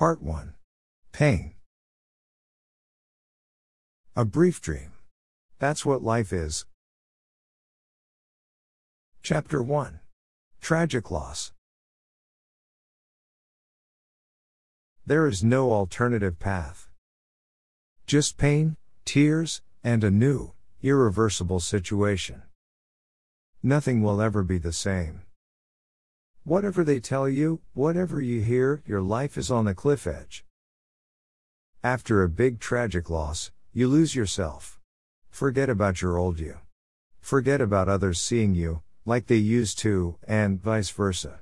Part 1 Pain. A brief dream. That's what life is. Chapter 1 Tragic Loss. There is no alternative path. Just pain, tears, and a new, irreversible situation. Nothing will ever be the same. Whatever they tell you, whatever you hear, your life is on the cliff edge. After a big tragic loss, you lose yourself. Forget about your old you. Forget about others seeing you, like they used to, and vice versa.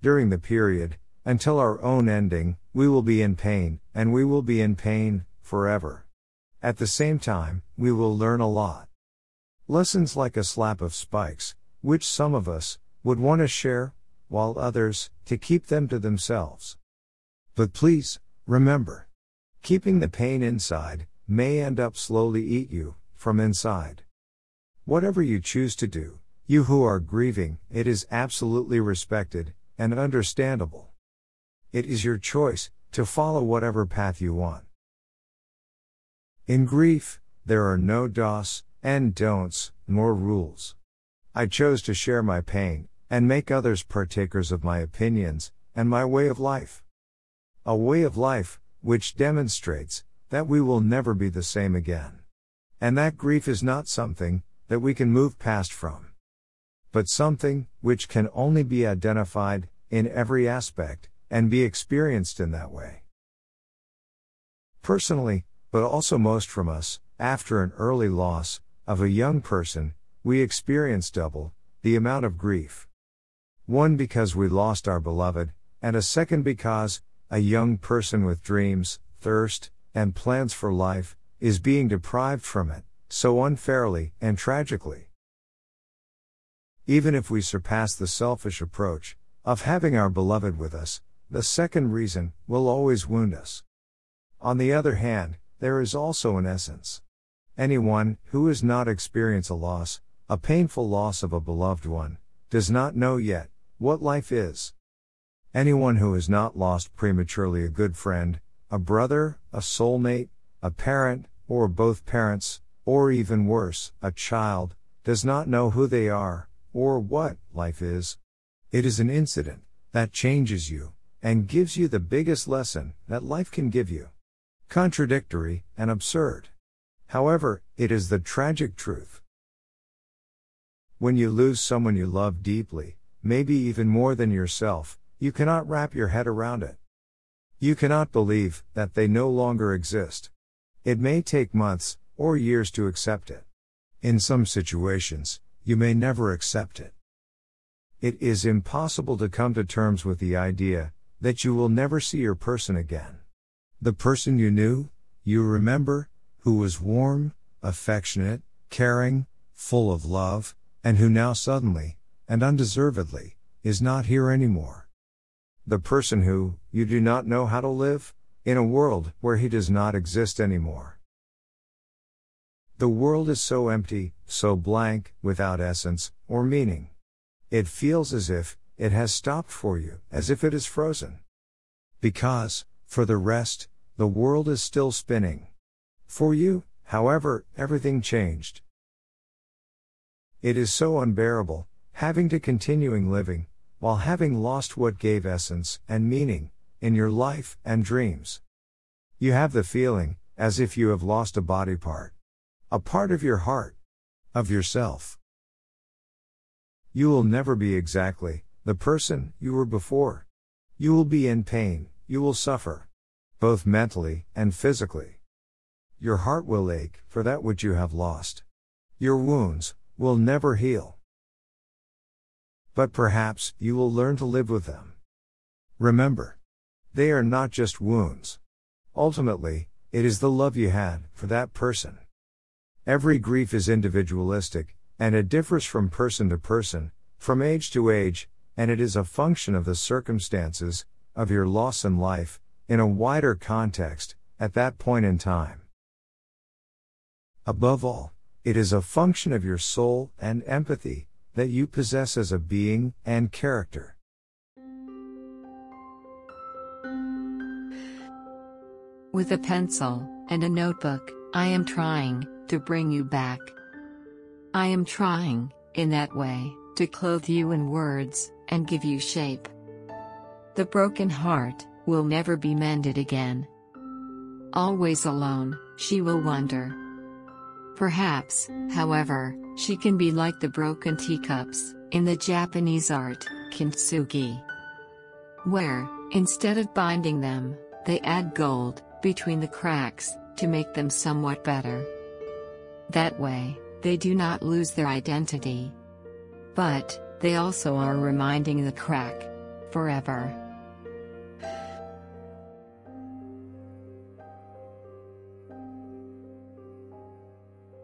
During the period, until our own ending, we will be in pain, and we will be in pain, forever. At the same time, we will learn a lot. Lessons like a slap of spikes, which some of us would want to share, while others, to keep them to themselves. But please, remember. Keeping the pain inside, may end up slowly eat you, from inside. Whatever you choose to do, you who are grieving, it is absolutely respected, and understandable. It is your choice, to follow whatever path you want. In grief, there are no dos, and don'ts, nor rules. I chose to share my pain, and make others partakers of my opinions, and my way of life. A way of life, which demonstrates, that we will never be the same again. And that grief is not something, that we can move past from. But something, which can only be identified, in every aspect, and be experienced in that way. Personally, but also most from us, after an early loss of a young person, we experience double the amount of grief. One because we lost our beloved, and a second because a young person with dreams, thirst, and plans for life is being deprived from it, so unfairly and tragically. Even if we surpass the selfish approach of having our beloved with us, the second reason will always wound us. On the other hand, there is also an essence. Anyone who has not experienced a loss, a painful loss of a beloved one, does not know yet what life is. Anyone who has not lost prematurely a good friend, a brother, a soulmate, a parent, or both parents, or even worse, a child, does not know who they are, or what life is. It is an incident that changes you, and gives you the biggest lesson that life can give you. Contradictory and absurd. However, it is the tragic truth. When you lose someone you love deeply, maybe even more than yourself, you cannot wrap your head around it. You cannot believe that they no longer exist. It may take months or years to accept it. In some situations, you may never accept it. It is impossible to come to terms with the idea that you will never see your person again. The person you knew, you remember, who was warm, affectionate, caring, full of love, and who now suddenly, and undeservedly, is not here anymore. The person who, you do not know how to live, in a world where he does not exist anymore. The world is so empty, so blank, without essence, or meaning. It feels as if, it has stopped for you, as if it is frozen. Because, for the rest, the world is still spinning. For you, however, everything changed. It is so unbearable, having to continuing living, while having lost what gave essence and meaning, in your life and dreams. You have the feeling, as if you have lost a body part. A part of your heart. Of yourself. You will never be exactly, the person you were before. You will be in pain, you will suffer. Both mentally and physically. Your heart will ache for that which you have lost. Your wounds will never heal. But perhaps you will learn to live with them. Remember, they are not just wounds. Ultimately, it is the love you had for that person. Every grief is individualistic, and it differs from person to person, from age to age, and it is a function of the circumstances, of your loss in life, in a wider context, at that point in time. Above all, it is a function of your soul and empathy that you possess as a being and character. With a pencil and a notebook, I am trying to bring you back. I am trying, in that way, to clothe you in words and give you shape. The broken heart will never be mended again. Always alone, she will wonder. Perhaps, however, she can be like the broken teacups in the Japanese art, kintsugi. Where, instead of binding them, they add gold between the cracks to make them somewhat better. That way, they do not lose their identity. But, they also are reminding the crack forever.